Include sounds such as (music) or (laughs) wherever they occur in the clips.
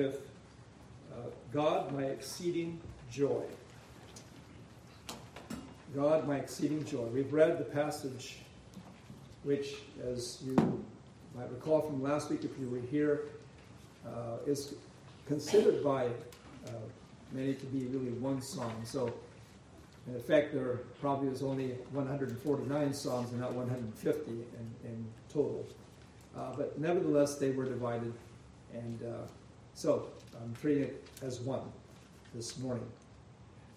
with uh, God, my exceeding joy. God, my exceeding joy. We've read the passage, which, as you might recall from last week, if you were here, uh, is considered by uh, many to be really one song. So, in effect, there probably is only 149 psalms and not 150 in, in total. Uh, but nevertheless, they were divided. And uh, so I'm treating it as one this morning.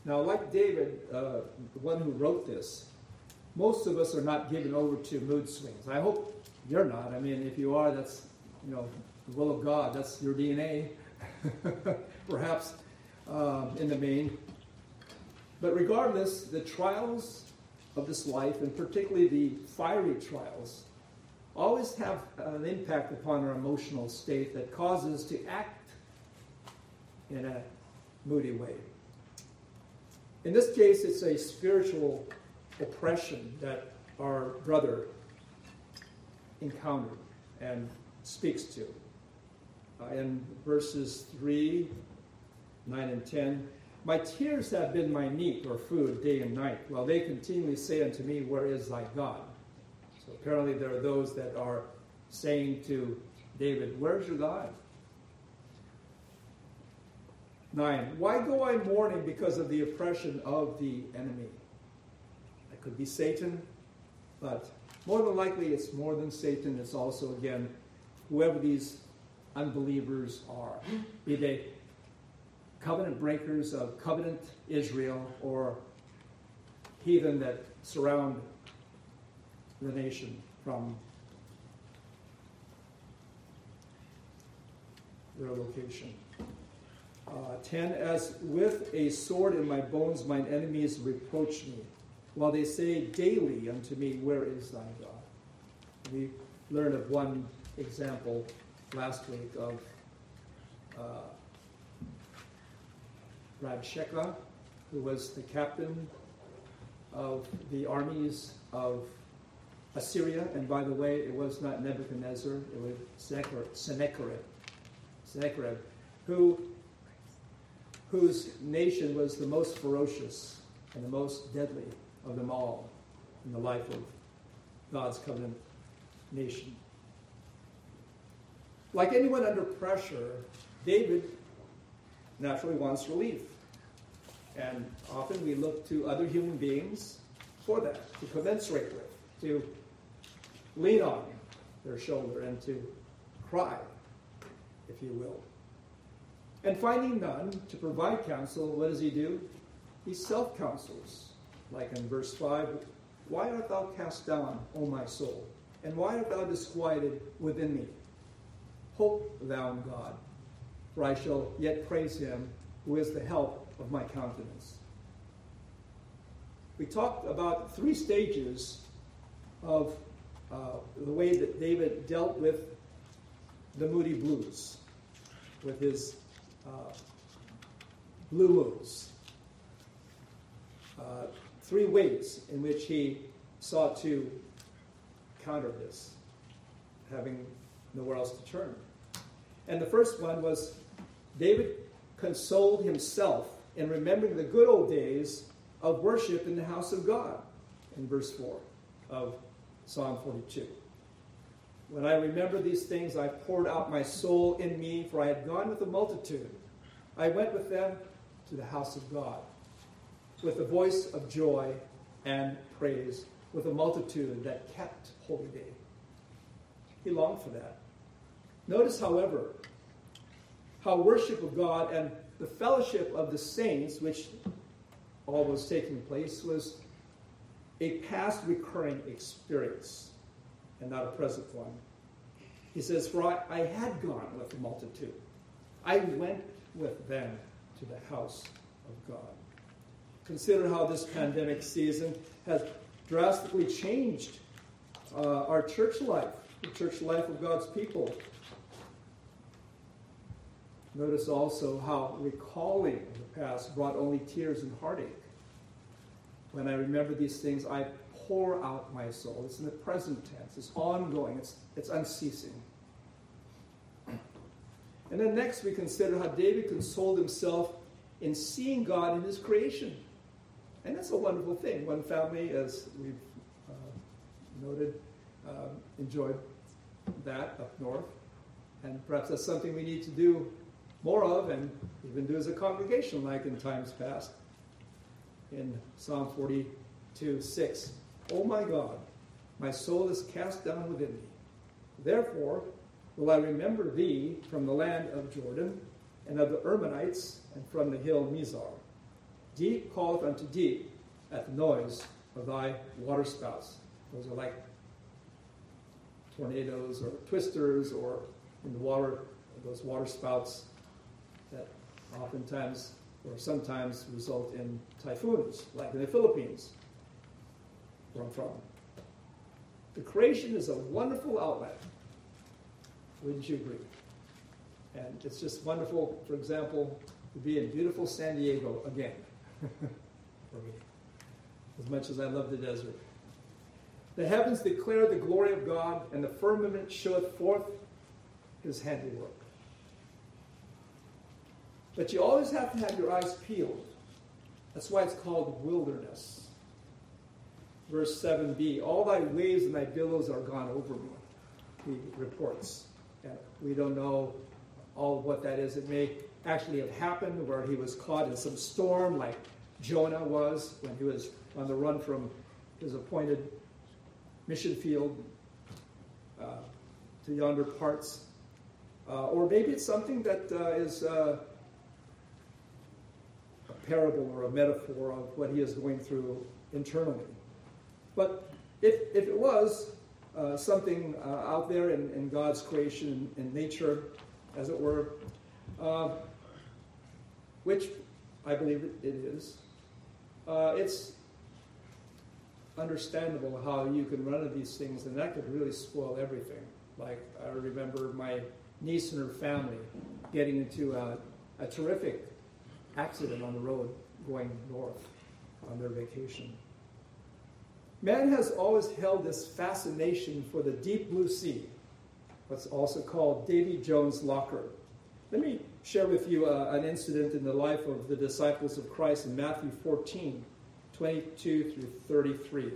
Now, like David, uh, the one who wrote this, most of us are not given over to mood swings. I hope you're not. I mean, if you are, that's you know the will of God. That's your DNA, (laughs) perhaps um, in the main. But regardless, the trials of this life, and particularly the fiery trials, always have an impact upon our emotional state that causes us to act in a moody way. In this case, it's a spiritual oppression that our brother encountered and speaks to. Uh, in verses 3, 9, and 10, my tears have been my meat or food day and night, while they continually say unto me, Where is thy God? So apparently, there are those that are saying to David, Where's your God? 9. Why go I mourning because of the oppression of the enemy? That could be Satan, but more than likely it's more than Satan. It's also, again, whoever these unbelievers are, be they covenant breakers of covenant Israel or heathen that surround the nation from their location. Uh, 10 As with a sword in my bones, mine enemies reproach me, while they say daily unto me, Where is thy God? We learned of one example last week of uh, Rabshakeh, who was the captain of the armies of Assyria. And by the way, it was not Nebuchadnezzar, it was Sennacherib, Sennacherib who whose nation was the most ferocious and the most deadly of them all in the life of God's covenant nation. Like anyone under pressure, David naturally wants relief. And often we look to other human beings for that, to commensurate with, to lean on their shoulder and to cry, if you will. And finding none to provide counsel, what does he do? He self counsels, like in verse 5 Why art thou cast down, O my soul? And why art thou disquieted within me? Hope thou in God, for I shall yet praise him who is the help of my countenance. We talked about three stages of uh, the way that David dealt with the moody blues, with his uh, blue moons. Uh, three ways in which he sought to counter this, having nowhere else to turn. And the first one was David consoled himself in remembering the good old days of worship in the house of God, in verse 4 of Psalm 42. When I remember these things, I poured out my soul in me, for I had gone with the multitude. I went with them to the house of God with a voice of joy and praise, with a multitude that kept holy day. He longed for that. Notice, however, how worship of God and the fellowship of the saints, which all was taking place, was a past recurring experience and not a present one. He says, For I, I had gone with the multitude. I went with them to the house of God. Consider how this pandemic season has drastically changed uh, our church life, the church life of God's people. Notice also how recalling the past brought only tears and heartache. When I remember these things, I pour out my soul. It's in the present tense, it's ongoing, it's, it's unceasing. And then next we consider how David consoled himself in seeing God in his creation. And that's a wonderful thing. One family, as we've uh, noted, um, enjoyed that up north. And perhaps that's something we need to do more of and even do as a congregation, like in times past. In Psalm 42 6, Oh my God, my soul is cast down within me. Therefore, will I remember thee from the land of Jordan, and of the Hermonites, and from the hill Mizar. Deep calleth unto deep at the noise of thy waterspouts. Those are like tornadoes or twisters or in the water, those waterspouts that oftentimes or sometimes result in typhoons, like in the Philippines, from. The creation is a wonderful outlet. Wouldn't you agree? And it's just wonderful, for example, to be in beautiful San Diego again. (laughs) for me. As much as I love the desert. The heavens declare the glory of God, and the firmament showeth forth his handiwork. But you always have to have your eyes peeled. That's why it's called wilderness. Verse 7b All thy waves and thy billows are gone over me, he reports. And we don't know all of what that is. It may actually have happened where he was caught in some storm, like Jonah was when he was on the run from his appointed mission field uh, to yonder parts. Uh, or maybe it's something that uh, is uh, a parable or a metaphor of what he is going through internally. But if, if it was uh, something uh, out there in, in, God's creation in nature, as it were, uh, which I believe it is, it's understandable how you can run into these things, and that could really spoil everything. Like I remember my niece and her family getting into a, a terrific accident on the road going north on their vacation. Man has always held this fascination for the deep blue sea, what's also called Davy Jones' Locker. Let me share with you uh, an incident in the life of the disciples of Christ in Matthew 14, 22 through 33.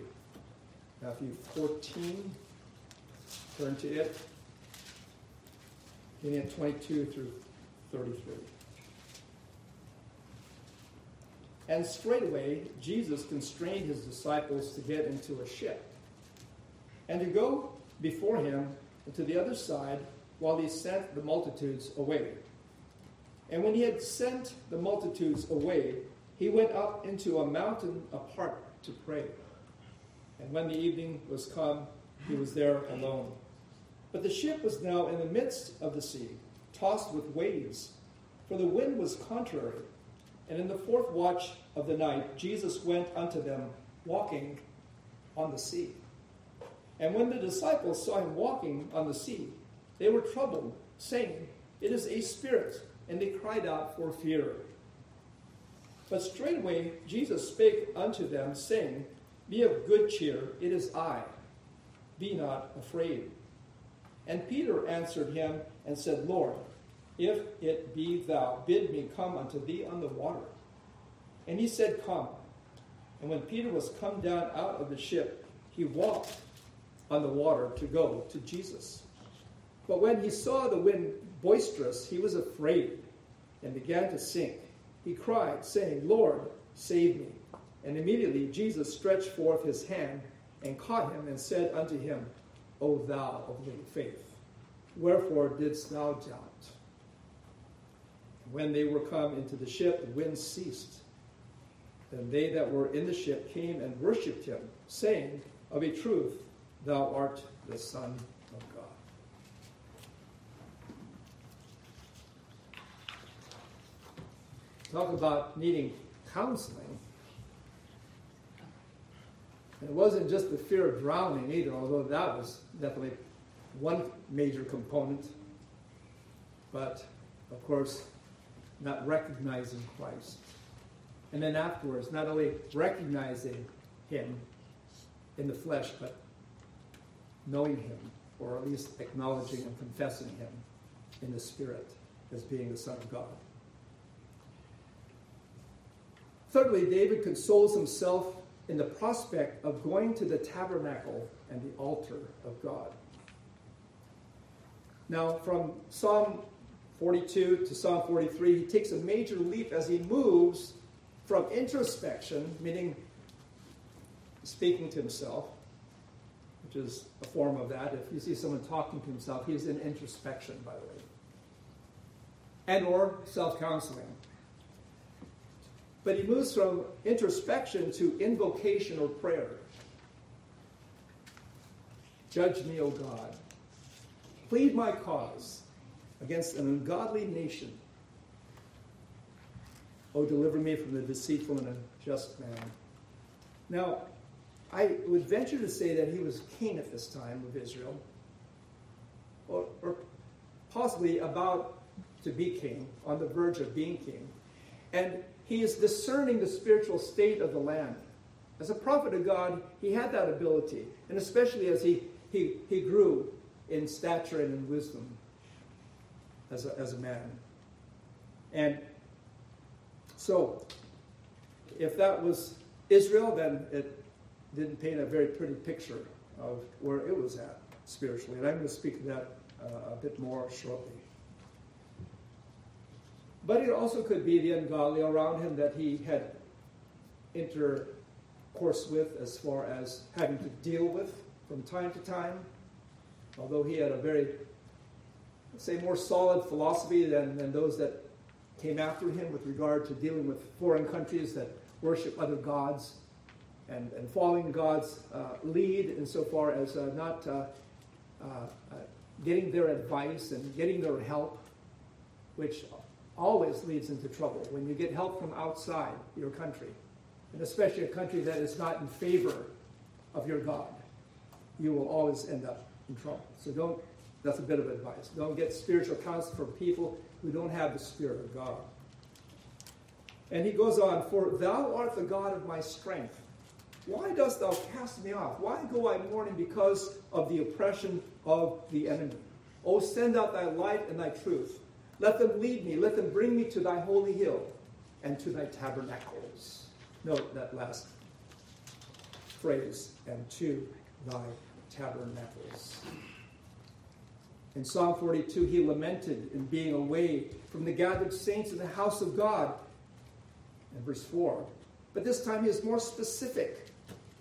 Matthew 14, turn to it, beginning at 22 through 33. And straightway Jesus constrained his disciples to get into a ship and to go before him to the other side while he sent the multitudes away. And when he had sent the multitudes away, he went up into a mountain apart to pray. And when the evening was come, he was there alone. But the ship was now in the midst of the sea, tossed with waves, for the wind was contrary. And in the fourth watch of the night, Jesus went unto them, walking on the sea. And when the disciples saw him walking on the sea, they were troubled, saying, It is a spirit. And they cried out for fear. But straightway Jesus spake unto them, saying, Be of good cheer, it is I. Be not afraid. And Peter answered him and said, Lord, if it be thou, bid me come unto thee on the water. And he said, Come. And when Peter was come down out of the ship, he walked on the water to go to Jesus. But when he saw the wind boisterous, he was afraid and began to sink he cried, saying, Lord, save me. And immediately Jesus stretched forth his hand and caught him and said unto him, O thou of little faith, wherefore didst thou doubt? When they were come into the ship, the wind ceased. Then they that were in the ship came and worshipped him, saying, Of a truth, thou art the Son of God. talk about needing counseling. And it wasn't just the fear of drowning either, although that was definitely one major component. But, of course, not recognizing Christ. And then afterwards, not only recognizing Him in the flesh, but knowing Him, or at least acknowledging and confessing Him in the Spirit. as being the Son of God. Thirdly, David consoles himself in the prospect of going to the tabernacle and the altar of God. Now, from Psalm 42 to Psalm 43, he takes a major leap as he moves from introspection, meaning speaking to himself, which is a form of that. If you see someone talking to himself, he is in introspection, by the way, and or self-counseling. But he moves from introspection to invocation or prayer. Judge me, O God. Plead my cause against an ungodly nation. O deliver me from the deceitful and unjust man. Now, I would venture to say that he was king at this time of Israel, or, or possibly about to be king, on the verge of being king. And he is discerning the spiritual state of the land. As a prophet of God, he had that ability, and especially as he, he, he grew in stature and in wisdom as a, as a man. And so, if that was Israel, then it didn't paint a very pretty picture of where it was at spiritually. And I'm going to speak to that uh, a bit more shortly. But it also could be the ungodly around him that he had intercourse with as far as having to deal with from time to time. Although he had a very, say, more solid philosophy than, than those that came after him with regard to dealing with foreign countries that worship other gods and, and following God's uh, lead insofar as uh, not uh, uh, uh, getting their advice and getting their help, which always leads into trouble when you get help from outside your country, and especially a country that is not in favor of your God. You will always end up in trouble. So don't, that's a bit of advice. Don't get spiritual counsel from people who don't have the Spirit of God. And he goes on, For thou art the God of my strength. Why dost thou cast me off? Why go I mourning because of the oppression of the enemy? O send out thy light and thy truth. Let them lead me. Let them bring me to thy holy hill and to thy tabernacles. Note that last phrase, and to thy tabernacles. In Psalm 42, he lamented in being away from the gathered saints in the house of God. In verse 4. But this time he is more specific.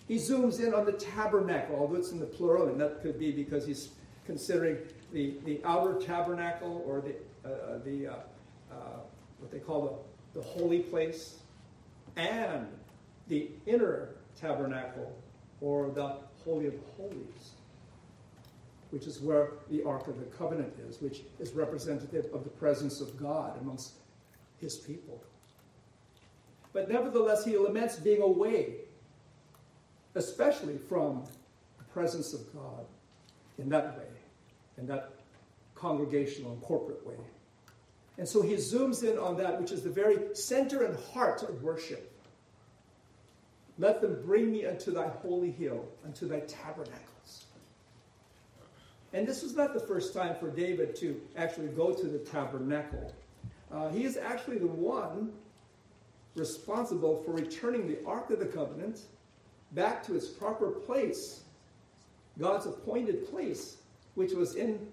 He zooms in on the tabernacle, although it's in the plural, and that could be because he's considering the, the outer tabernacle or the uh, uh, the uh, what they call the, the holy place, and the inner tabernacle or the holy of holies, which is where the Ark of the Covenant is, which is representative of the presence of God amongst His people. But nevertheless, he laments being away, especially from the presence of God in that way, in that congregational and corporate way. And so he zooms in on that, which is the very center and heart of worship. Let them bring me unto thy holy hill, unto thy tabernacles. And this was not the first time for David to actually go to the tabernacle. Uh, he is actually the one responsible for returning the Ark of the Covenant back to its proper place, God's appointed place, which was in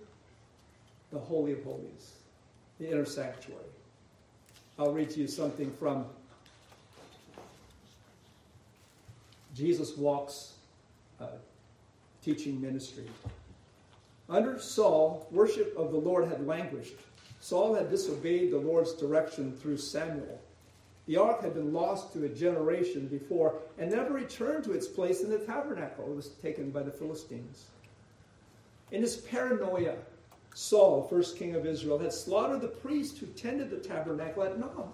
the Holy of Holies the inner sanctuary. I'll read to you something from Jesus Walks uh, teaching ministry. Under Saul, worship of the Lord had languished. Saul had disobeyed the Lord's direction through Samuel. The ark had been lost to a generation before and never returned to its place in the tabernacle. It was taken by the Philistines. In his paranoia, Saul, first king of Israel, had slaughtered the priest who tended the tabernacle at Nob,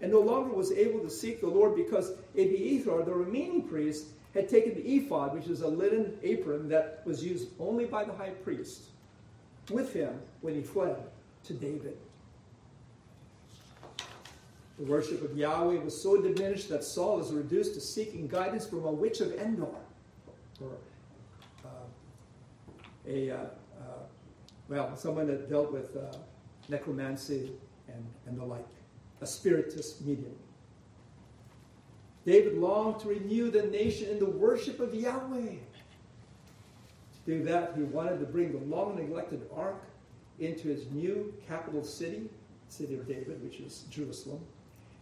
and no longer was able to seek the Lord because Abiathar, the remaining priest, had taken the ephod, which is a linen apron that was used only by the high priest, with him when he fled to David. The worship of Yahweh was so diminished that Saul is reduced to seeking guidance from a witch of Endor, or uh, a uh, well, someone that dealt with uh, necromancy, and, and the like, a spiritist medium. David longed to renew the nation in the worship of Yahweh. To do that, he wanted to bring the long neglected ark into his new capital city, city of David, which is Jerusalem,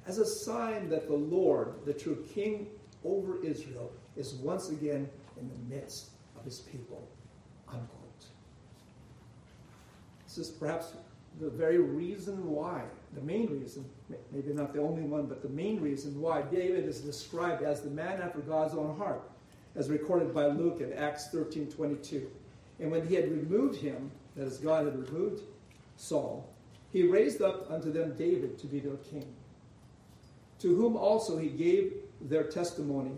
as a sign that the Lord, the true king over Israel, is once again in the midst of his people. Unquote. This is perhaps the very reason why, the main reason, maybe not the only one, but the main reason why David is described as the man after God's own heart, as recorded by Luke in Acts 13 22. And when he had removed him, that is, God had removed Saul, he raised up unto them David to be their king, to whom also he gave their testimony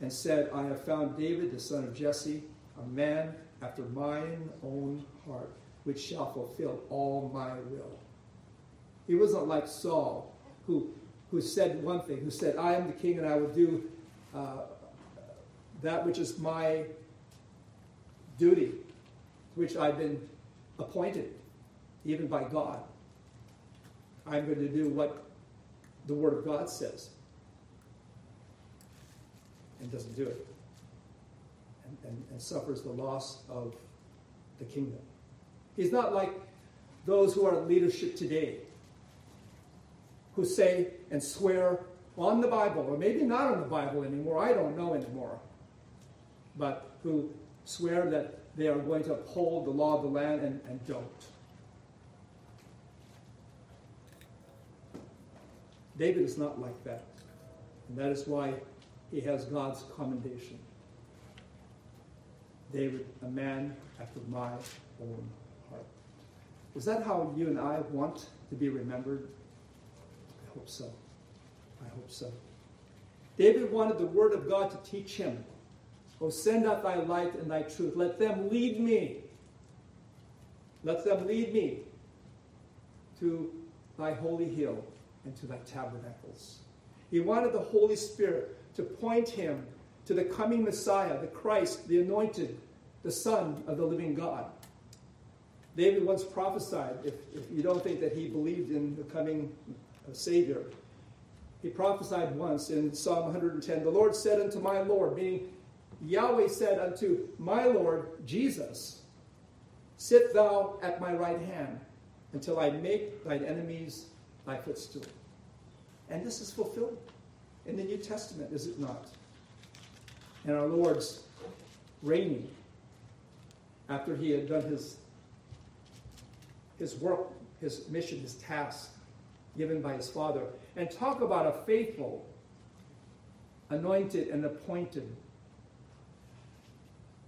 and said, I have found David, the son of Jesse, a man after mine own heart, which shall fulfill all my will. He wasn't like Saul, who, who said one thing, who said, I am the king and I will do uh, that which is my duty, which I've been appointed, even by God. I'm going to do what the Word of God says. And doesn't do it. And, and, and suffers the loss of the kingdom. He's not like those who are in leadership today, who say and swear on the Bible, or maybe not on the Bible anymore, I don't know anymore, but who swear that they are going to uphold the law of the land and, and don't. David is not like that. And that is why he has God's commendation. David, a man after my own. Is that how you and I want to be remembered? I hope so. I hope so. David wanted the word of God to teach him. Oh, send out thy light and thy truth. Let them lead me. Let them lead me to thy holy hill and to thy tabernacles. He wanted the Holy Spirit to point him to the coming Messiah, the Christ, the anointed, the Son of the living God. David once prophesied, if, if you don't think that he believed in the coming Savior, he prophesied once in Psalm 110 The Lord said unto my Lord, meaning Yahweh said unto my Lord Jesus, Sit thou at my right hand until I make thine enemies thy footstool. And this is fulfilled in the New Testament, is it not? And our Lord's reigning after he had done his, his work, his mission, his task given by his Father. And talk about a faithful, anointed, and appointed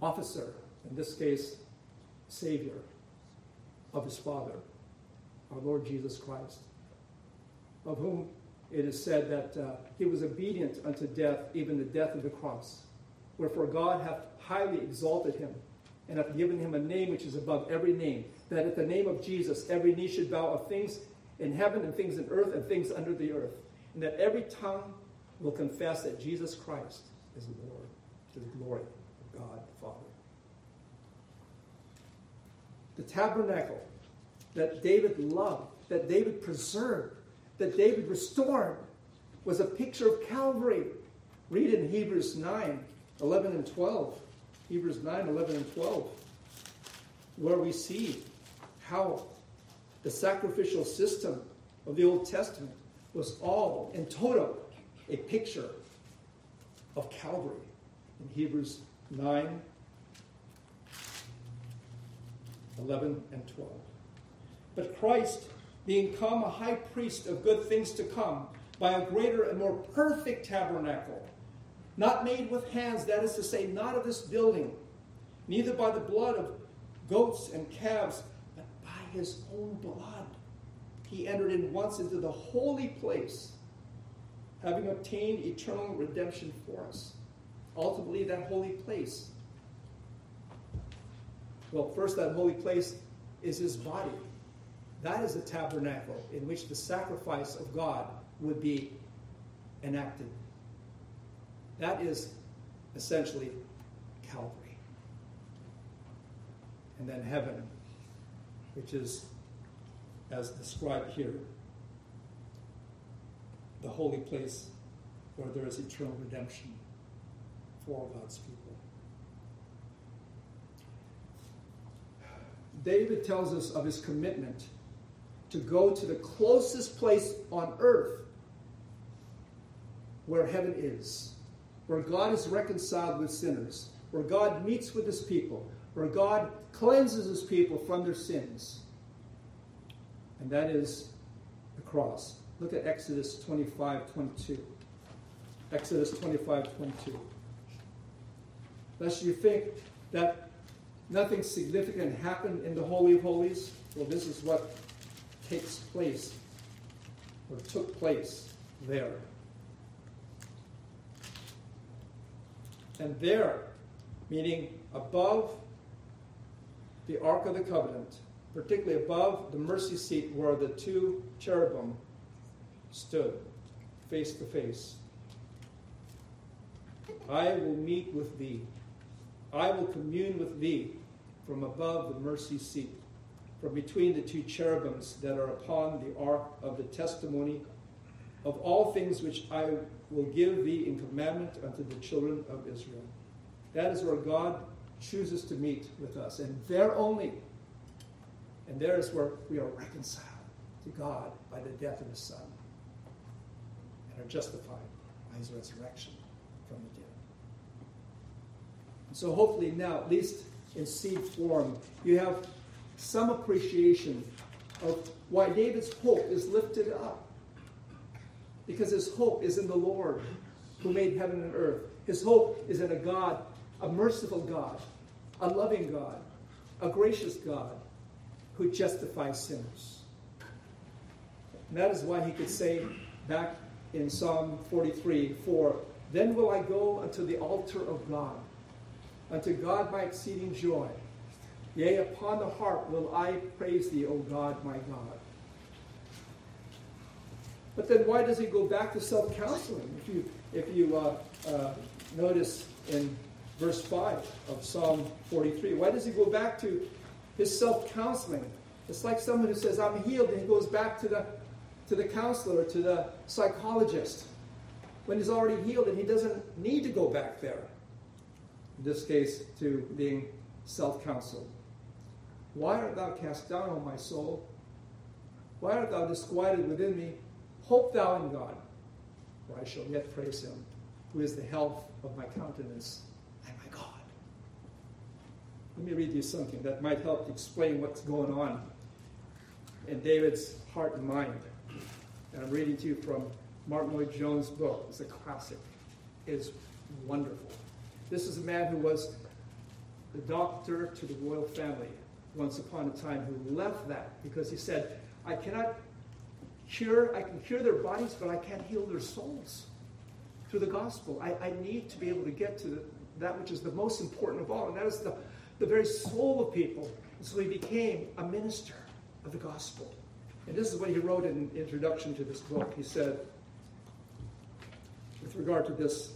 officer, in this case, Savior of his Father, our Lord Jesus Christ, of whom it is said that uh, he was obedient unto death, even the death of the cross. Wherefore God hath highly exalted him, and hath given him a name which is above every name, that at the name of Jesus every knee should bow of things in heaven and things in earth and things under the earth, and that every tongue will confess that Jesus Christ is Lord to the glory of God the Father. The tabernacle that David loved, that David preserved, that David restored was a picture of Calvary. Read in Hebrews 9 11 and 12. Hebrews 9 11 and 12, where we see how the sacrificial system of the Old Testament was all in total a picture of Calvary. In Hebrews 9 11 and 12. But Christ being come a high priest of good things to come, by a greater and more perfect tabernacle, not made with hands, that is to say, not of this building, neither by the blood of goats and calves, his own blood. He entered in once into the holy place, having obtained eternal redemption for us. Ultimately, that holy place. Well, first, that holy place is his body that is the tabernacle in which the sacrifice of God would be enacted. That is essentially Calvary. And then heaven, which is as described here, the holy place where there is eternal redemption for God's people. David tells us of his commitment to go to the closest place on earth where heaven is, where God is reconciled with sinners, where God meets with his people, where God cleanses his people from their sins. And that is the cross. Look at Exodus 25 22. Exodus 25 22. Lest you think that nothing significant happened in the Holy of Holies, well, this is what takes place or took place there. And there, meaning above the Ark of the Covenant, particularly above the mercy seat where the two cherubim stood face to face. I will meet with thee. I will commune with thee from above the mercy seat, from between the two cherubims that are upon the ark of the testimony of all things which I will give thee in commandment unto the children of Israel. That is where God chooses to meet with us, and there only. And there is where we are reconciled to God by the death of His Son and are justified by His resurrection from the dead. And so, hopefully, now, at least in seed form, you have some appreciation of why David's hope is lifted up. Because his hope is in the Lord who made heaven and earth. His hope is in a God, a merciful God, a loving God, a gracious God who justifies sinners. And that is why he could say back in Psalm 43 4, Then will I go unto the altar of God, unto God my exceeding joy. Yea, upon the harp will I praise thee, O God, my God. But then why does he go back to self counseling? If you, if you uh, uh, notice in verse 5 of Psalm 43, why does he go back to his self counseling? It's like someone who says, I'm healed, and he goes back to the, to the counselor, to the psychologist, when he's already healed and he doesn't need to go back there. In this case, to being self counseled. Why art thou cast down, O my soul? Why art thou disquieted within me? Hope thou in God, for I shall yet praise him, who is the health of my countenance. Let me read you something that might help explain what's going on in David's heart and mind. And I'm reading to you from Martyn Lloyd-Jones' book. It's a classic. It is wonderful. This is a man who was the doctor to the royal family once upon a time who left that because he said, I cannot cure, I can cure their bodies, but I can't heal their souls through the gospel. I, I need to be able to get to the, that which is the most important of all, and that is the, the very soul of people. And so he became a minister of the gospel. And this is what he wrote in introduction to this book. He said, with regard to this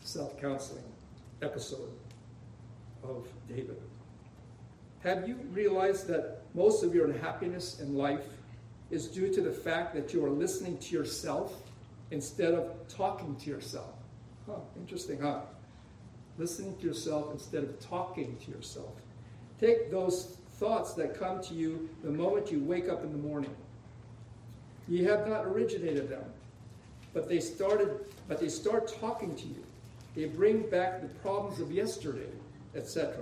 self counseling episode of David, have you realized that most of your unhappiness in life is due to the fact that you are listening to yourself instead of talking to yourself. Huh, interesting, huh? Listening to yourself instead of talking to yourself. Take those thoughts that come to you the moment you wake up in the morning. You have not originated them, but they started but they start talking to you. They bring back the problems of yesterday, etc.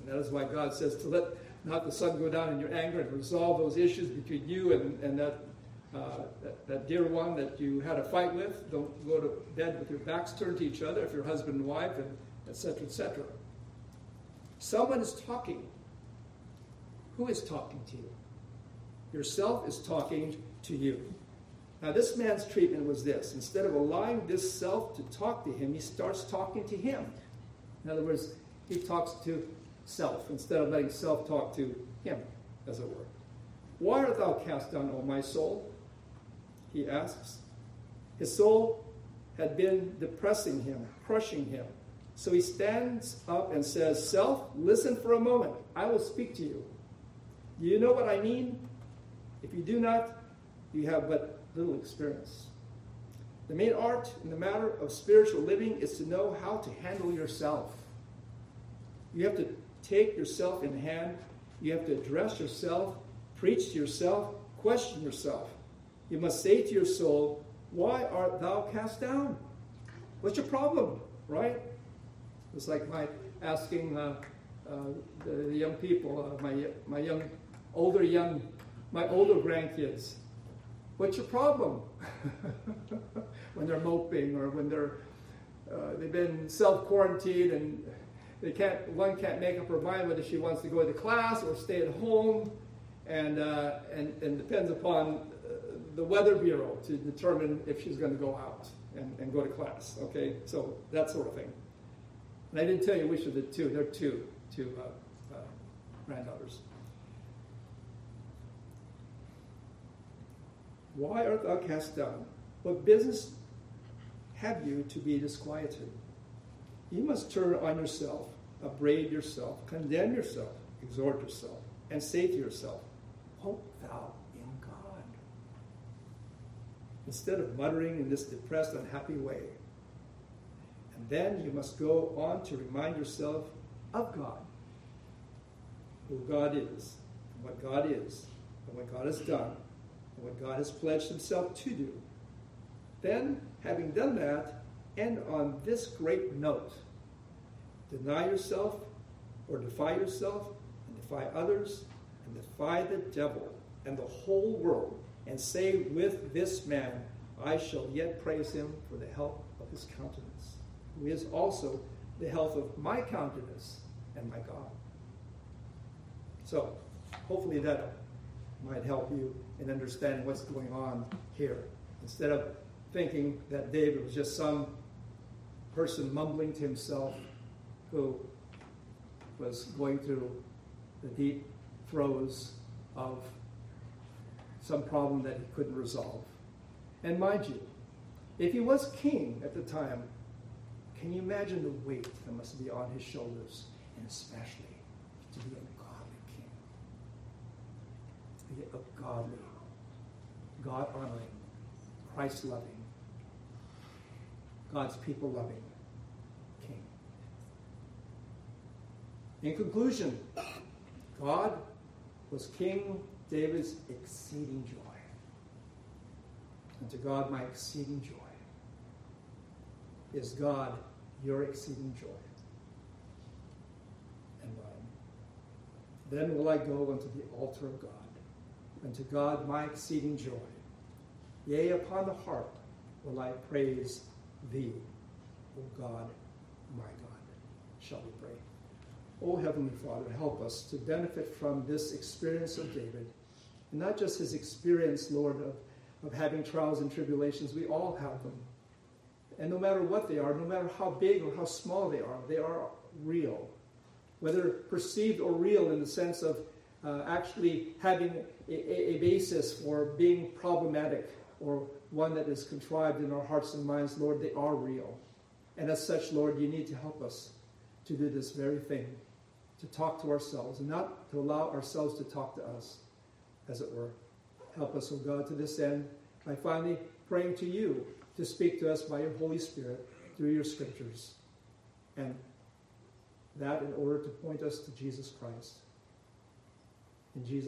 And that is why God says to let not the sun go down in your anger and resolve those issues between you and, and that, uh, that, that, dear one that you had a fight with. Don't go to bed with your backs turned to each other if you're husband and wife, and etc. etc. Someone is talking. Who is talking to you? Yourself is talking to you. Now, this man's treatment was this instead of allowing this self to talk to him, he starts talking to him. In other words, he talks to self instead of letting self talk to him, as it were. Why art thou cast down, O my soul? He asks. His soul had been depressing him, crushing him. So he stands up and says, Self, listen for a moment. I will speak to you. Do you know what I mean? If you do not, you have but little experience. The main art in the matter of spiritual living is to know how to handle yourself. You have to take yourself in hand, you have to address yourself, preach to yourself, question yourself. You must say to your soul, Why art thou cast down? What's your problem? Right? It's like my asking uh, uh, the, young people, uh, my, my young, older young, my older grandkids, what's your problem? (laughs) when they're moping or when they're, uh, they've been self-quarantined and they can't, one can't make up her mind whether she wants to go to class or stay at home and, uh, and, and depends upon uh, the weather bureau to determine if she's going to go out and, and go to class. Okay, so that sort of thing. And I didn't tell you which of the two. There are two, two uh, uh, granddaughters. Why art thou cast down? What business have you to be disquieted? You must turn on yourself, upbraid yourself, condemn yourself, exhort yourself, and say to yourself, Hope thou in God. Instead of muttering in this depressed, unhappy way. Then you must go on to remind yourself of God, who God is, and what God is, and what God has done, and what God has pledged himself to do. Then, having done that, end on this great note deny yourself or defy yourself and defy others and defy the devil and the whole world and say with this man, I shall yet praise him for the help of his countenance, is also the health of my countenance and my God. So, hopefully that might help you in understanding what's going on here. Instead of thinking that David was just some person mumbling to himself who was going through the deep throes of some problem that he couldn't resolve. And mind you, if he was king at the time, can you imagine the weight that must be on his shoulders, and especially to be a godly king? To be a godly, God honoring, Christ loving, God's people loving king. In conclusion, God was King David's exceeding joy. And to God, my exceeding joy. Is God your exceeding joy? And mine. Then will I go unto the altar of God, unto God my exceeding joy. Yea, upon the harp will I praise thee, O God, my God. Shall we pray? O Heavenly Father, help us to benefit from this experience of David. And not just his experience, Lord, of, of having trials and tribulations. We all have them. And no matter what they are, no matter how big or how small they are, they are real. Whether perceived or real in the sense of uh, actually having a, a basis for being problematic or one that is contrived in our hearts and minds, Lord, they are real. And as such, Lord, you need to help us to do this very thing, to talk to ourselves and not to allow ourselves to talk to us, as it were. Help us, O oh God, to this end by finally praying to you to speak to us by your Holy Spirit through your scriptures. And that in order to point us to Jesus Christ. In Jesus'